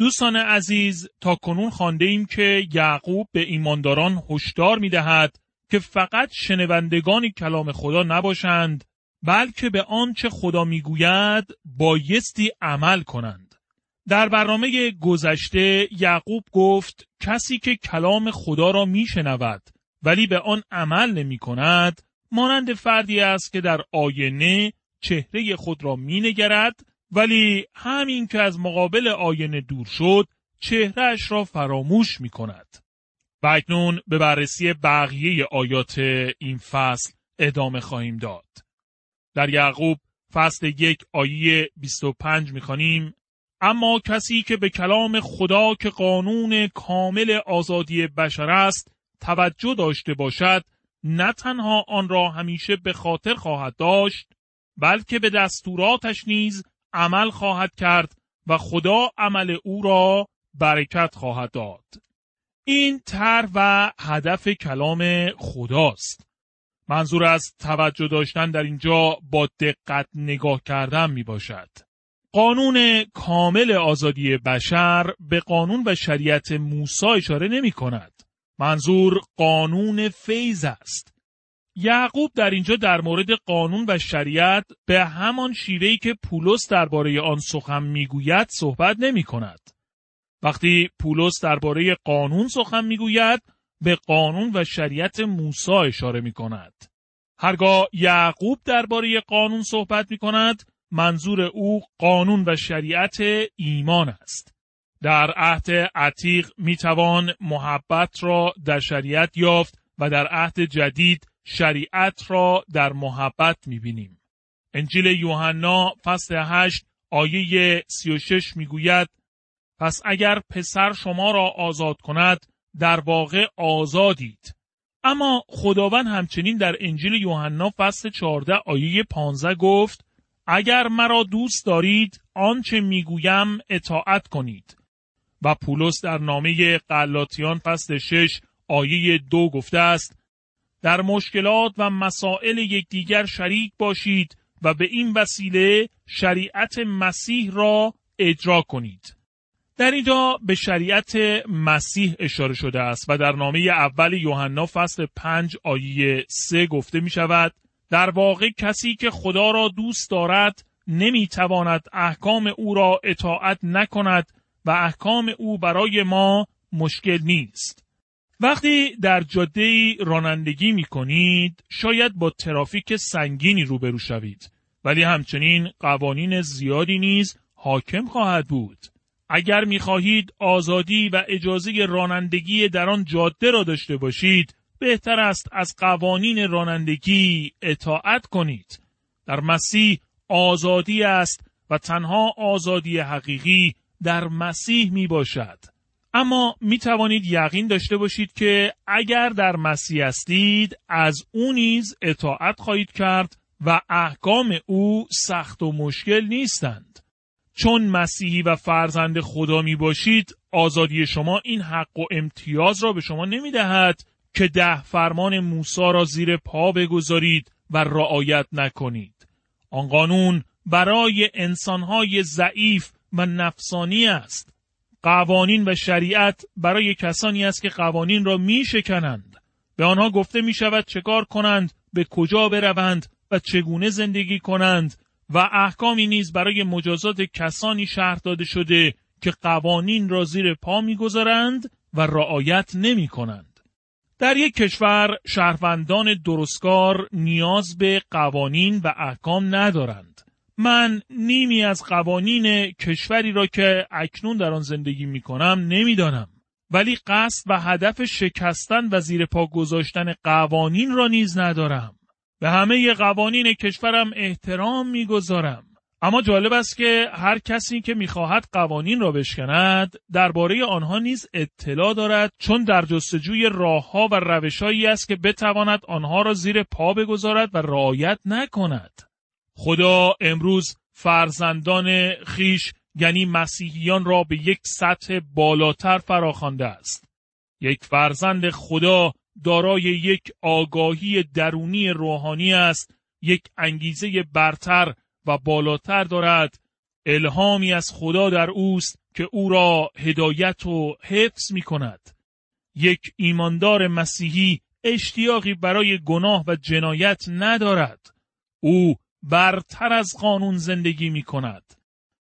دوستان عزیز تا کنون خانده ایم که یعقوب به ایمانداران هشدار می دهد که فقط شنوندگانی کلام خدا نباشند بلکه به آنچه خدا می‌گوید بایستی عمل کنند. در برنامه گذشته یعقوب گفت کسی که کلام خدا را میشنود ولی به آن عمل نمی کند مانند فردی است که در آینه چهره خود را مینگرد ولی همین که از مقابل آینه دور شد چهرهش را فراموش می کند. و اکنون به بررسی بقیه آیات این فصل ادامه خواهیم داد. در یعقوب فصل یک آیه 25 می‌خوانیم اما کسی که به کلام خدا که قانون کامل آزادی بشر است توجه داشته باشد نه تنها آن را همیشه به خاطر خواهد داشت بلکه به دستوراتش نیز عمل خواهد کرد و خدا عمل او را برکت خواهد داد. این تر و هدف کلام خداست. منظور از توجه داشتن در اینجا با دقت نگاه کردن می باشد. قانون کامل آزادی بشر به قانون و شریعت موسی اشاره نمی کند. منظور قانون فیض است. یعقوب در اینجا در مورد قانون و شریعت به همان شیوهی که پولس درباره آن سخن می‌گوید صحبت نمی کند. وقتی پولس درباره قانون سخن می‌گوید به قانون و شریعت موسی اشاره می کند. هرگاه یعقوب درباره قانون صحبت می کند منظور او قانون و شریعت ایمان است. در عهد عتیق می توان محبت را در شریعت یافت و در عهد جدید شریعت را در محبت می‌بینیم. انجیل یوحنا فصل 8 آیه 36 می‌گوید پس اگر پسر شما را آزاد کند در واقع آزادید. اما خداوند همچنین در انجیل یوحنا فصل 14 آیه 15 گفت اگر مرا دوست دارید آنچه می‌گویم اطاعت کنید. و پولس در نامه قلاتیان فصل 6 آیه دو گفته است در مشکلات و مسائل یکدیگر شریک باشید و به این وسیله شریعت مسیح را اجرا کنید. در اینجا به شریعت مسیح اشاره شده است و در نامه اول یوحنا فصل 5 آیه 3 گفته می شود در واقع کسی که خدا را دوست دارد نمی تواند احکام او را اطاعت نکند و احکام او برای ما مشکل نیست. وقتی در جاده رانندگی می کنید شاید با ترافیک سنگینی روبرو شوید ولی همچنین قوانین زیادی نیز حاکم خواهد بود. اگر می خواهید آزادی و اجازه رانندگی در آن جاده را داشته باشید بهتر است از قوانین رانندگی اطاعت کنید. در مسیح آزادی است و تنها آزادی حقیقی در مسیح می باشد. اما می توانید یقین داشته باشید که اگر در مسیح هستید از او نیز اطاعت خواهید کرد و احکام او سخت و مشکل نیستند. چون مسیحی و فرزند خدا می باشید آزادی شما این حق و امتیاز را به شما نمی دهد که ده فرمان موسی را زیر پا بگذارید و رعایت نکنید. آن قانون برای انسانهای ضعیف و نفسانی است قوانین و شریعت برای کسانی است که قوانین را می شکنند. به آنها گفته می شود چه کار کنند، به کجا بروند و چگونه زندگی کنند و احکامی نیز برای مجازات کسانی شهر داده شده که قوانین را زیر پا می‌گذارند و رعایت نمی کنند. در یک کشور شهروندان درستکار نیاز به قوانین و احکام ندارند. من نیمی از قوانین کشوری را که اکنون در آن زندگی می کنم نمی‌دانم. ولی قصد و هدف شکستن و زیر پا گذاشتن قوانین را نیز ندارم. به همه قوانین کشورم احترام می‌گذارم. اما جالب است که هر کسی که می‌خواهد قوانین را بشکند درباره آنها نیز اطلاع دارد چون در جستجوی راهها و روشهایی است که بتواند آنها را زیر پا بگذارد و رعایت نکند خدا امروز فرزندان خیش یعنی مسیحیان را به یک سطح بالاتر فراخوانده است یک فرزند خدا دارای یک آگاهی درونی روحانی است یک انگیزه برتر و بالاتر دارد الهامی از خدا در اوست که او را هدایت و حفظ می کند. یک ایماندار مسیحی اشتیاقی برای گناه و جنایت ندارد. او برتر از قانون زندگی می کند.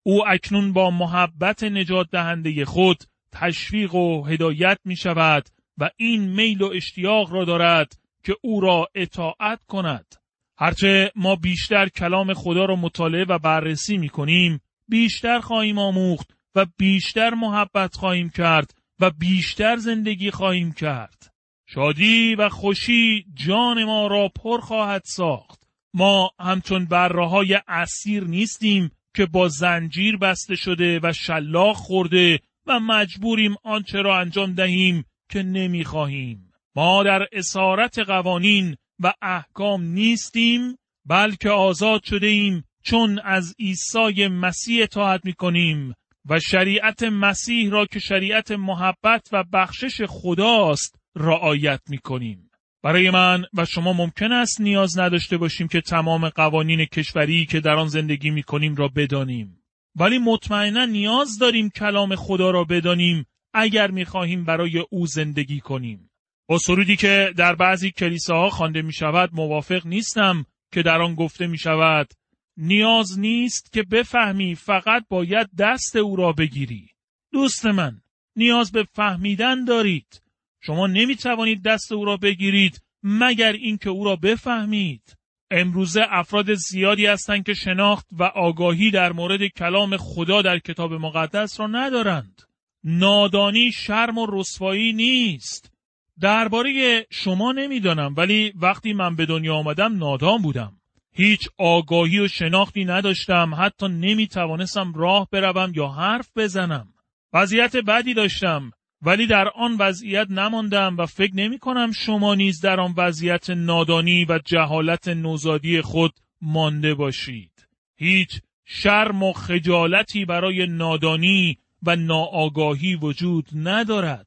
او اکنون با محبت نجات دهنده خود تشویق و هدایت می شود و این میل و اشتیاق را دارد که او را اطاعت کند. هرچه ما بیشتر کلام خدا را مطالعه و بررسی می کنیم بیشتر خواهیم آموخت و بیشتر محبت خواهیم کرد و بیشتر زندگی خواهیم کرد. شادی و خوشی جان ما را پر خواهد ساخت. ما همچون بره های اسیر نیستیم که با زنجیر بسته شده و شلاق خورده و مجبوریم آنچه را انجام دهیم که نمی‌خواهیم. ما در اسارت قوانین و احکام نیستیم بلکه آزاد شده ایم چون از عیسی مسیح اطاعت می کنیم و شریعت مسیح را که شریعت محبت و بخشش خداست رعایت می کنیم. برای من و شما ممکن است نیاز نداشته باشیم که تمام قوانین کشوری که در آن زندگی می کنیم را بدانیم. ولی مطمئنا نیاز داریم کلام خدا را بدانیم اگر می خواهیم برای او زندگی کنیم. با سرودی که در بعضی کلیساها خوانده می شود موافق نیستم که در آن گفته می شود نیاز نیست که بفهمی فقط باید دست او را بگیری. دوست من نیاز به فهمیدن دارید. شما نمی توانید دست او را بگیرید مگر اینکه او را بفهمید. امروزه افراد زیادی هستند که شناخت و آگاهی در مورد کلام خدا در کتاب مقدس را ندارند. نادانی شرم و رسوایی نیست. درباره شما نمی‌دانم ولی وقتی من به دنیا آمدم نادان بودم. هیچ آگاهی و شناختی نداشتم حتی نمی توانستم راه بروم یا حرف بزنم. وضعیت بدی داشتم ولی در آن وضعیت نماندم و فکر نمی کنم شما نیز در آن وضعیت نادانی و جهالت نوزادی خود مانده باشید. هیچ شرم و خجالتی برای نادانی و ناآگاهی وجود ندارد.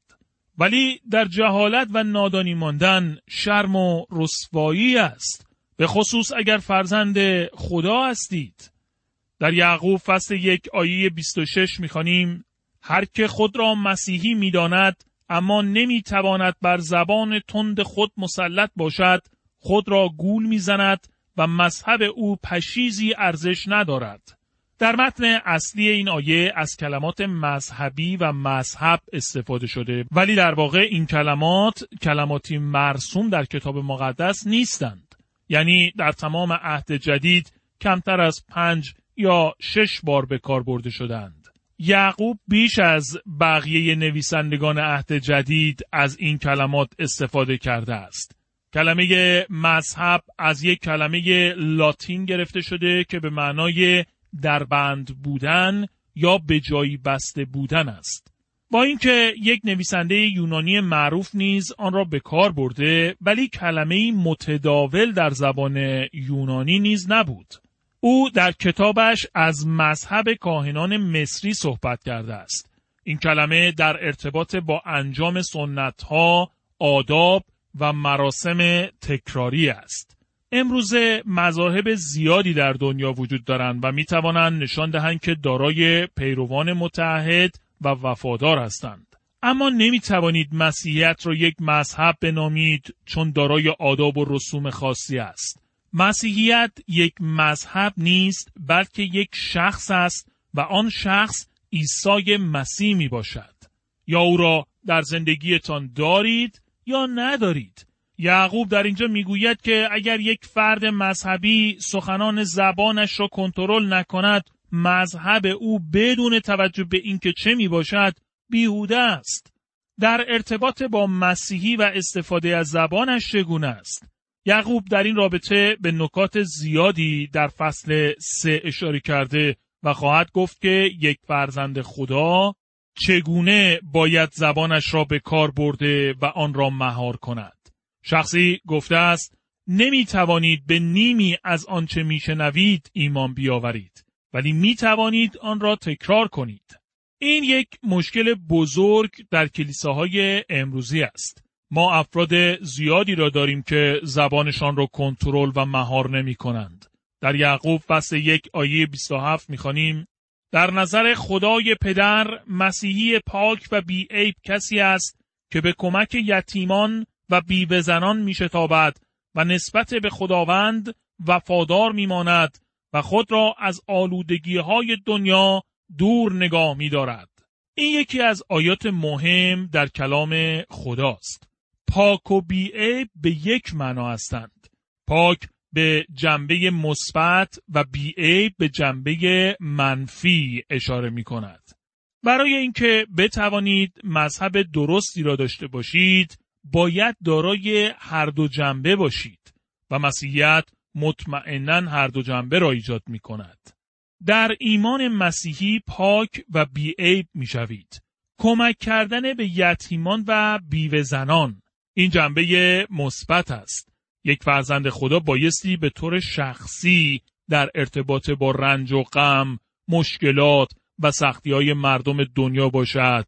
ولی در جهالت و نادانی ماندن شرم و رسوایی است به خصوص اگر فرزند خدا هستید در یعقوب فصل یک آیه 26 می‌خوانیم هر که خود را مسیحی می‌داند اما نمی‌تواند بر زبان تند خود مسلط باشد خود را گول می‌زند و مذهب او پشیزی ارزش ندارد. در متن اصلی این آیه از کلمات مذهبی و مذهب استفاده شده. ولی در واقع این کلمات کلماتی مرسوم در کتاب مقدس نیستند. یعنی در تمام عهد جدید کمتر از پنج یا شش بار به کار برده شدند. یعقوب بیش از بقیه نویسندگان عهد جدید از این کلمات استفاده کرده است کلمه مذهب از یک کلمه لاتین گرفته شده که به معنای در بند بودن یا به جایی بسته بودن است. با اینکه یک نویسنده یونانی معروف نیز آن را به کار برده ولی کلمه متداول در زبان یونانی نیز نبود. او در کتابش از مذهب کاهنان مصری صحبت کرده است. این کلمه در ارتباط با انجام سنت ها، آداب و مراسم تکراری است. امروزه مذاهب زیادی در دنیا وجود دارند و می توانند نشان دهند که دارای پیروان متحد و وفادار هستند. اما نمی توانید مسیحیت را یک مذهب بنامید چون دارای آداب و رسوم خاصی است. مسیحیت یک مذهب نیست بلکه یک شخص است و آن شخص عیسی مسیح می باشد. یا او را در زندگیتان دارید یا ندارید. یعقوب در اینجا می‌گوید که اگر یک فرد مذهبی سخنان زبانش را کنترل نکند مذهب او بدون توجه به اینکه چه می باشد بیهوده است در ارتباط با مسیحی و استفاده از زبانش چگونه است یعقوب در این رابطه به نکات زیادی در فصل سه اشاره کرده و خواهد گفت که یک فرزند خدا چگونه باید زبانش را به کار برده و آن را مهار کند. شخصی گفته است نمی توانید به نیمی از آنچه میشنوید ایمان بیاورید ولی می توانید آن را تکرار کنید. این یک مشکل بزرگ در کلیساهای امروزی است. ما افراد زیادی را داریم که زبانشان را کنترل و مهار نمی کنند. در یعقوب فصل یک آیه 27 می‌خوانیم در نظر خدای پدر مسیحی پاک و بیعیب کسی است که به کمک یتیمان و بیوهزنان میشتابد و نسبت به خداوند وفادار میماند و خود را از آلودگی های دنیا دور نگاه می دارد. این یکی از آیات مهم در کلام خداست. پاک و بیعیب به یک معنا هستند. پاک به جنبه مثبت و بیعیب به جنبه منفی اشاره می کند. برای اینکه بتوانید مذهب درستی را داشته باشید باید دارای هر دو جنبه باشید و مسیحیت مطمئنا هر دو جنبه را ایجاد می کند. در ایمان مسیحی پاک و بیعیب می شوید. کمک کردن به یتیمان و بیوه زنان این جنبه مثبت است. یک فرزند خدا بایستی به طور شخصی در ارتباط با رنج و غم، مشکلات و سختی های مردم دنیا باشد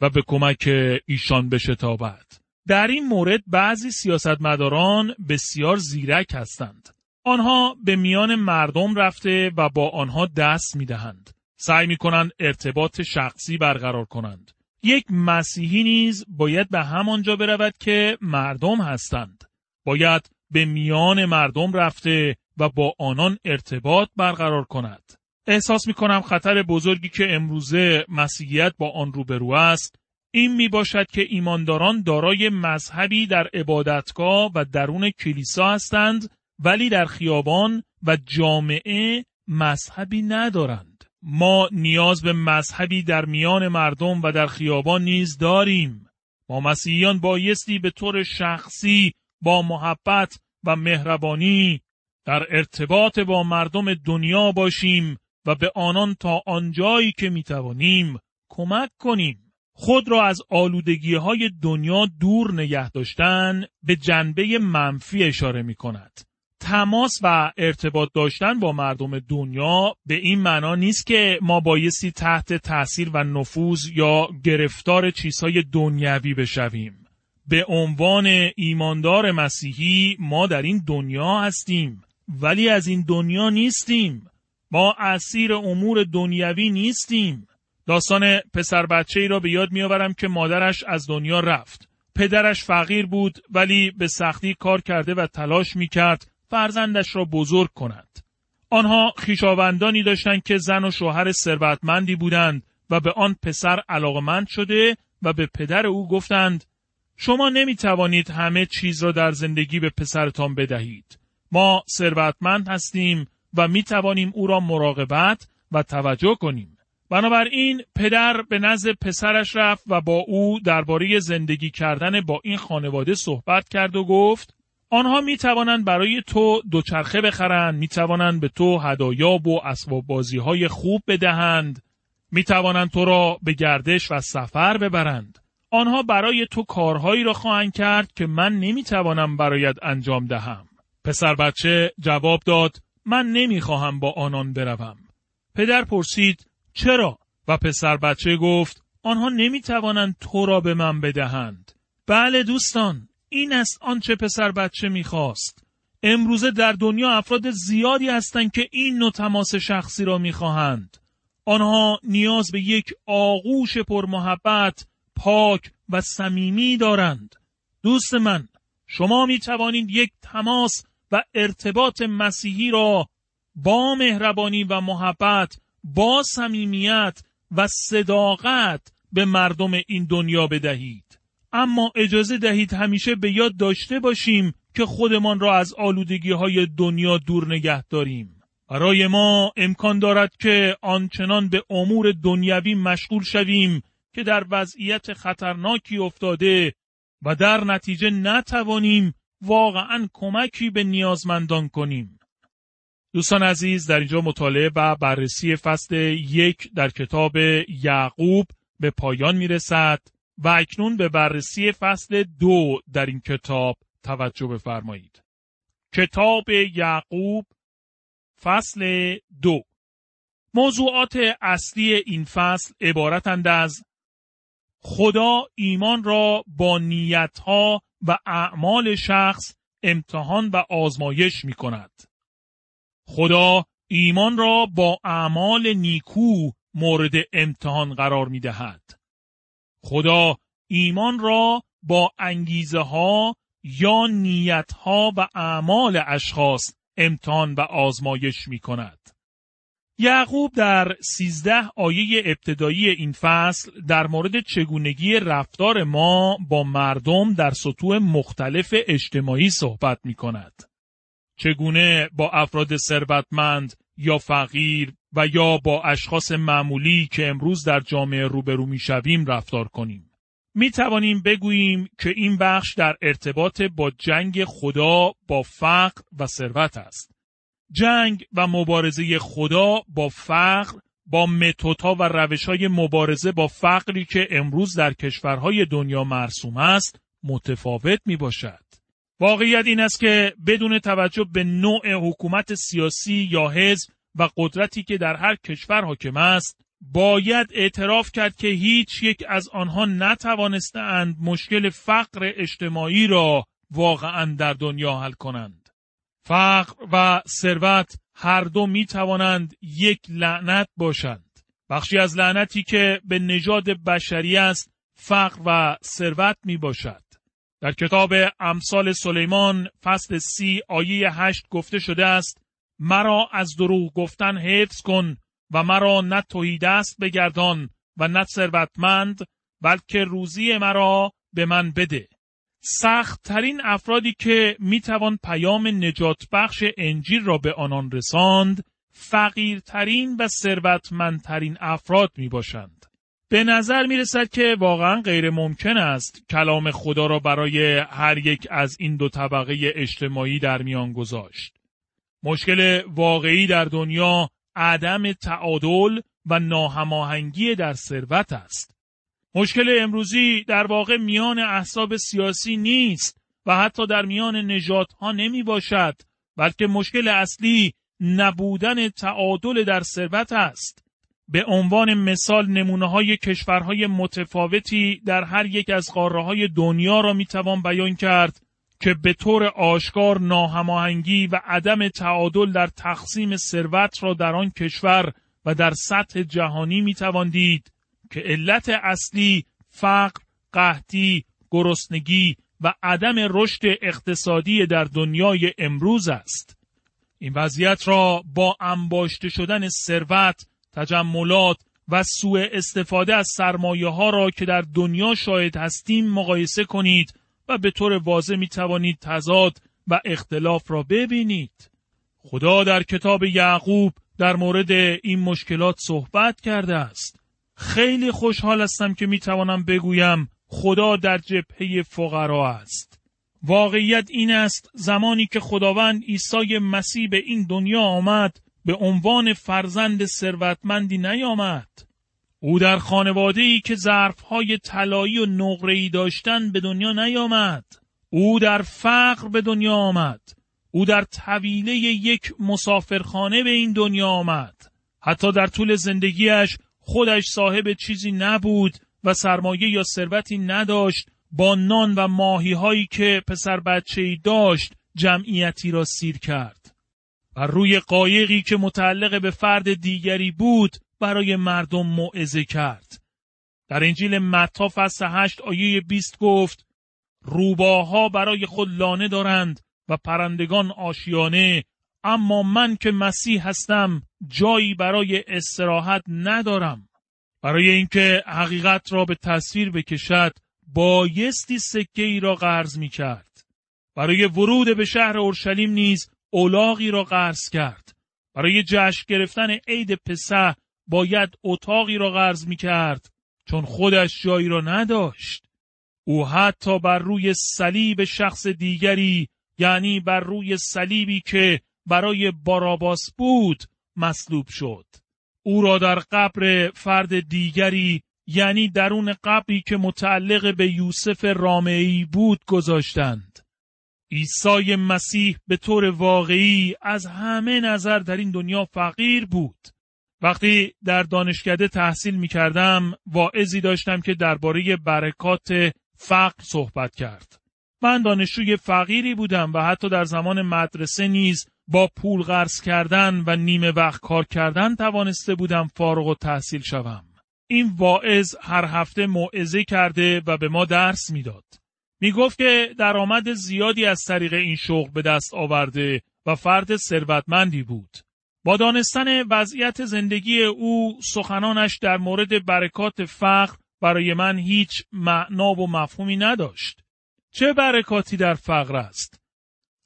و به کمک ایشان بشتابد. در این مورد بعضی سیاستمداران بسیار زیرک هستند. آنها به میان مردم رفته و با آنها دست می دهند. سعی می کنند ارتباط شخصی برقرار کنند. یک مسیحی نیز باید به همانجا برود که مردم هستند. باید به میان مردم رفته و با آنان ارتباط برقرار کند. احساس می کنم خطر بزرگی که امروزه مسیحیت با آن روبرو است این می باشد که ایمانداران دارای مذهبی در عبادتگاه و درون کلیسا هستند ولی در خیابان و جامعه مذهبی ندارند. ما نیاز به مذهبی در میان مردم و در خیابان نیز داریم. ما مسیحیان بایستی به طور شخصی با محبت و مهربانی در ارتباط با مردم دنیا باشیم و به آنان تا آنجایی که می‌توانیم کمک کنیم. خود را از آلودگی های دنیا دور نگه داشتن به جنبه منفی اشاره می کند. تماس و ارتباط داشتن با مردم دنیا به این معنا نیست که ما بایستی تحت تاثیر و نفوذ یا گرفتار چیزهای دنیوی بشویم. به عنوان ایماندار مسیحی ما در این دنیا هستیم ولی از این دنیا نیستیم. ما اسیر امور دنیوی نیستیم. داستان پسر بچه ای را به یاد میآورم که مادرش از دنیا رفت. پدرش فقیر بود ولی به سختی کار کرده و تلاش می کرد فرزندش را بزرگ کند. آنها خیشاوندانی داشتند که زن و شوهر ثروتمندی بودند و به آن پسر علاقمند شده و به پدر او گفتند شما نمی توانید همه چیز را در زندگی به پسرتان بدهید. ما ثروتمند هستیم و می توانیم او را مراقبت و توجه کنیم. بنابراین پدر به نزد پسرش رفت و با او درباره زندگی کردن با این خانواده صحبت کرد و گفت آنها می توانند برای تو دوچرخه بخرند می توانند به تو هدایاب و اسباب بازی های خوب بدهند می توانند تو را به گردش و سفر ببرند آنها برای تو کارهایی را خواهند کرد که من نمی توانم برایت انجام دهم پسر بچه جواب داد من نمی خواهم با آنان بروم پدر پرسید چرا؟ و پسر بچه گفت آنها نمی توانند تو را به من بدهند. بله دوستان این است آنچه پسر بچه می‌خواست. امروزه در دنیا افراد زیادی هستند که این نوع تماس شخصی را می‌خواهند. آنها نیاز به یک آغوش پرمحبت، پاک و صمیمی دارند. دوست من، شما می توانید یک تماس و ارتباط مسیحی را با مهربانی و محبت با صمیمیت و صداقت به مردم این دنیا بدهید اما اجازه دهید همیشه به یاد داشته باشیم که خودمان را از آلودگی های دنیا دور نگه داریم برای ما امکان دارد که آنچنان به امور دنیوی مشغول شویم که در وضعیت خطرناکی افتاده و در نتیجه نتوانیم واقعا کمکی به نیازمندان کنیم. دوستان عزیز در اینجا مطالعه و بررسی فصل یک در کتاب یعقوب به پایان می رسد و اکنون به بررسی فصل دو در این کتاب توجه بفرمایید. کتاب یعقوب فصل دو موضوعات اصلی این فصل عبارتند از خدا ایمان را با نیتها و اعمال شخص امتحان و آزمایش می کند. خدا ایمان را با اعمال نیکو مورد امتحان قرار می دهد. خدا ایمان را با انگیزه ها یا نیت ها و اعمال اشخاص امتحان و آزمایش می کند. یعقوب در سیزده آیه ابتدایی این فصل در مورد چگونگی رفتار ما با مردم در سطوح مختلف اجتماعی صحبت می کند. چگونه با افراد ثروتمند یا فقیر و یا با اشخاص معمولی که امروز در جامعه روبرو می شویم رفتار کنیم. می توانیم بگوییم که این بخش در ارتباط با جنگ خدا با فقر و ثروت است. جنگ و مبارزه خدا با فقر با متوتا و روش های مبارزه با فقری که امروز در کشورهای دنیا مرسوم است متفاوت می باشد. واقعیت این است که بدون توجه به نوع حکومت سیاسی یا حزب و قدرتی که در هر کشور حاکم است باید اعتراف کرد که هیچ یک از آنها نتوانستند مشکل فقر اجتماعی را واقعا در دنیا حل کنند. فقر و ثروت هر دو می توانند یک لعنت باشند. بخشی از لعنتی که به نژاد بشری است فقر و ثروت می باشد. در کتاب امثال سلیمان فصل سی آیه هشت گفته شده است مرا از دروغ گفتن حفظ کن و مرا نه توهی دست بگردان و نه ثروتمند بلکه روزی مرا به من بده سخت ترین افرادی که می توان پیام نجات بخش انجیل را به آنان رساند فقیرترین و ثروتمندترین افراد می باشند. به نظر می رسد که واقعا غیر ممکن است کلام خدا را برای هر یک از این دو طبقه اجتماعی در میان گذاشت. مشکل واقعی در دنیا عدم تعادل و ناهماهنگی در ثروت است. مشکل امروزی در واقع میان احساب سیاسی نیست و حتی در میان نجات ها نمی باشد بلکه مشکل اصلی نبودن تعادل در ثروت است. به عنوان مثال نمونه های کشورهای متفاوتی در هر یک از قاره های دنیا را می توان بیان کرد که به طور آشکار ناهماهنگی و عدم تعادل در تقسیم ثروت را در آن کشور و در سطح جهانی می دید که علت اصلی فقر، قحطی، گرسنگی و عدم رشد اقتصادی در دنیای امروز است. این وضعیت را با انباشته شدن ثروت، تجملات و سوء استفاده از سرمایه ها را که در دنیا شاهد هستیم مقایسه کنید و به طور واضح می توانید تضاد و اختلاف را ببینید. خدا در کتاب یعقوب در مورد این مشکلات صحبت کرده است. خیلی خوشحال هستم که می توانم بگویم خدا در جبهه فقرا است. واقعیت این است زمانی که خداوند عیسی مسیح به این دنیا آمد به عنوان فرزند ثروتمندی نیامد او در خانواده ای که ظرف های طلایی و نقره داشتن به دنیا نیامد. او در فقر به دنیا آمد. او در طویله یک مسافرخانه به این دنیا آمد. حتی در طول زندگیش خودش صاحب چیزی نبود و سرمایه یا ثروتی نداشت با نان و ماهی هایی که پسر بچه ای داشت جمعیتی را سیر کرد. و روی قایقی که متعلق به فرد دیگری بود برای مردم موعظه کرد. در انجیل متا فصل 8 آیه 20 گفت روباها برای خود لانه دارند و پرندگان آشیانه اما من که مسیح هستم جایی برای استراحت ندارم. برای اینکه حقیقت را به تصویر بکشد بایستی سکه ای را قرض می کرد. برای ورود به شهر اورشلیم نیز اولاغی را قرض کرد. برای جشن گرفتن عید پسح باید اتاقی را قرض می کرد چون خودش جایی را نداشت. او حتی بر روی صلیب شخص دیگری یعنی بر روی صلیبی که برای باراباس بود مصلوب شد. او را در قبر فرد دیگری یعنی درون قبری که متعلق به یوسف رامعی بود گذاشتند. عیسی مسیح به طور واقعی از همه نظر در این دنیا فقیر بود. وقتی در دانشکده تحصیل می کردم واعظی داشتم که درباره برکات فقر صحبت کرد. من دانشجوی فقیری بودم و حتی در زمان مدرسه نیز با پول قرض کردن و نیمه وقت کار کردن توانسته بودم فارغ و تحصیل شوم. این واعظ هر هفته موعظه کرده و به ما درس می‌داد. می گفت که درآمد زیادی از طریق این شغل به دست آورده و فرد ثروتمندی بود. با دانستن وضعیت زندگی او سخنانش در مورد برکات فقر برای من هیچ معنا و مفهومی نداشت. چه برکاتی در فقر است؟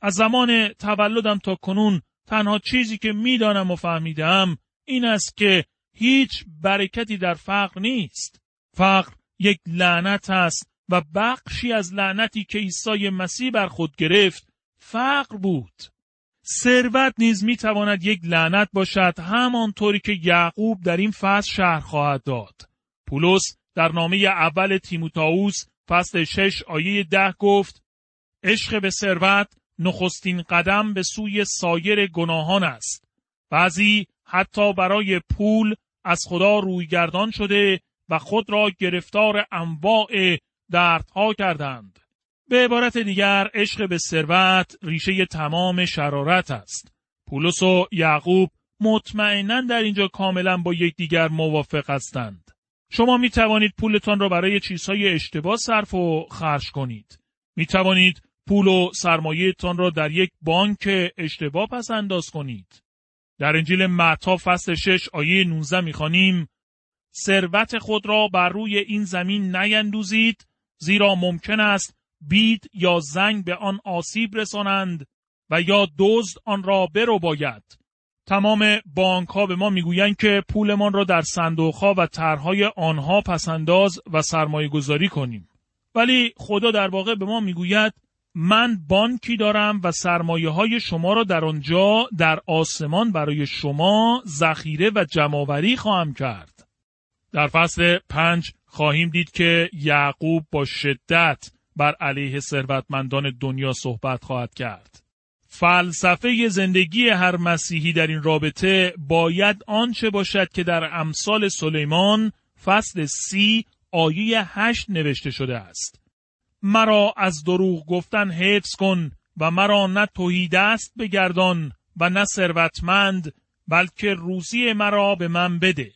از زمان تولدم تا کنون تنها چیزی که می‌دانم و فهمیدم این است که هیچ برکتی در فقر نیست. فقر یک لعنت است و بخشی از لعنتی که عیسی مسیح بر خود گرفت فقر بود. ثروت نیز می تواند یک لعنت باشد همانطوری که یعقوب در این فصل شهر خواهد داد. پولس در نامه اول تیموتائوس فصل شش آیه ده گفت عشق به ثروت نخستین قدم به سوی سایر گناهان است. بعضی حتی برای پول از خدا رویگردان شده و خود را گرفتار انواع دردها کردند. به عبارت دیگر عشق به ثروت ریشه تمام شرارت است. پولس و یعقوب مطمئنا در اینجا کاملا با یکدیگر موافق هستند. شما می توانید پولتان را برای چیزهای اشتباه صرف و خرج کنید. می توانید پول و سرمایهتان را در یک بانک اشتباه پس انداز کنید. در انجیل متا فصل 6 آیه 19 می‌خوانیم ثروت خود را بر روی این زمین نیندوزید زیرا ممکن است بید یا زنگ به آن آسیب رسانند و یا دزد آن را برو باید. تمام بانک ها به ما می‌گویند که پولمان را در صندوق ها و طرحهای آنها پسنداز و سرمایه گذاری کنیم. ولی خدا در واقع به ما می‌گوید من بانکی دارم و سرمایه های شما را در آنجا در آسمان برای شما ذخیره و جمعآوری خواهم کرد. در فصل پنج خواهیم دید که یعقوب با شدت بر علیه ثروتمندان دنیا صحبت خواهد کرد. فلسفه زندگی هر مسیحی در این رابطه باید آنچه باشد که در امثال سلیمان فصل سی آیه هشت نوشته شده است. مرا از دروغ گفتن حفظ کن و مرا نه توهی دست بگردان و نه ثروتمند بلکه روزی مرا به من بده.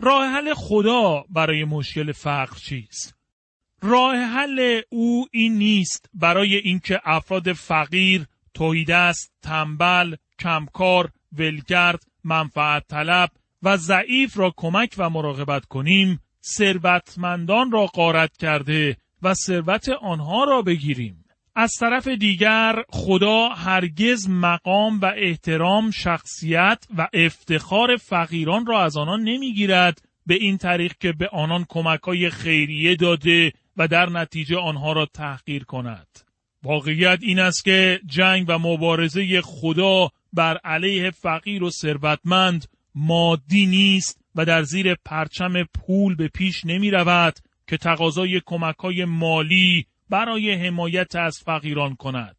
راه حل خدا برای مشکل فقر چیست؟ راه حل او این نیست برای اینکه افراد فقیر، توهیدست، تنبل، کمکار، ولگرد، منفعت طلب و ضعیف را کمک و مراقبت کنیم، ثروتمندان را قارت کرده و ثروت آنها را بگیریم. از طرف دیگر خدا هرگز مقام و احترام شخصیت و افتخار فقیران را از آنان نمی‌گیرد به این طریق که به آنان کمک های خیریه داده و در نتیجه آنها را تحقیر کند. واقعیت این است که جنگ و مبارزه خدا بر علیه فقیر و ثروتمند مادی نیست و در زیر پرچم پول به پیش نمی رود که تقاضای کمک های مالی برای حمایت از فقیران کند.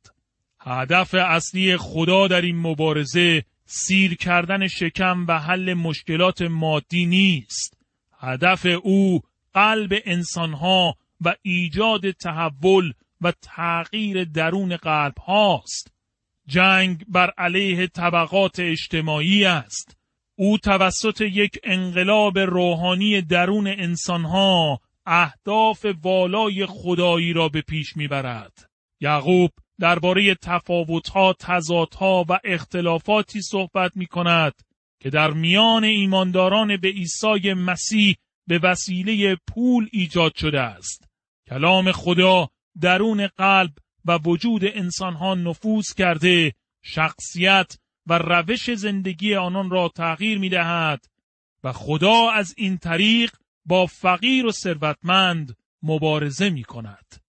هدف اصلی خدا در این مبارزه سیر کردن شکم و حل مشکلات مادی نیست. هدف او قلب انسانها و ایجاد تحول و تغییر درون قلب هاست. جنگ بر علیه طبقات اجتماعی است. او توسط یک انقلاب روحانی درون انسانها اهداف والای خدایی را به پیش می‌برد. یعقوب درباره تفاوتها، تضادها و اختلافاتی صحبت می کند که در میان ایمانداران به عیسی مسیح به وسیله پول ایجاد شده است. کلام خدا درون قلب و وجود انسانها نفوذ کرده شخصیت و روش زندگی آنان را تغییر می دهد و خدا از این طریق با فقیر و ثروتمند مبارزه می کند.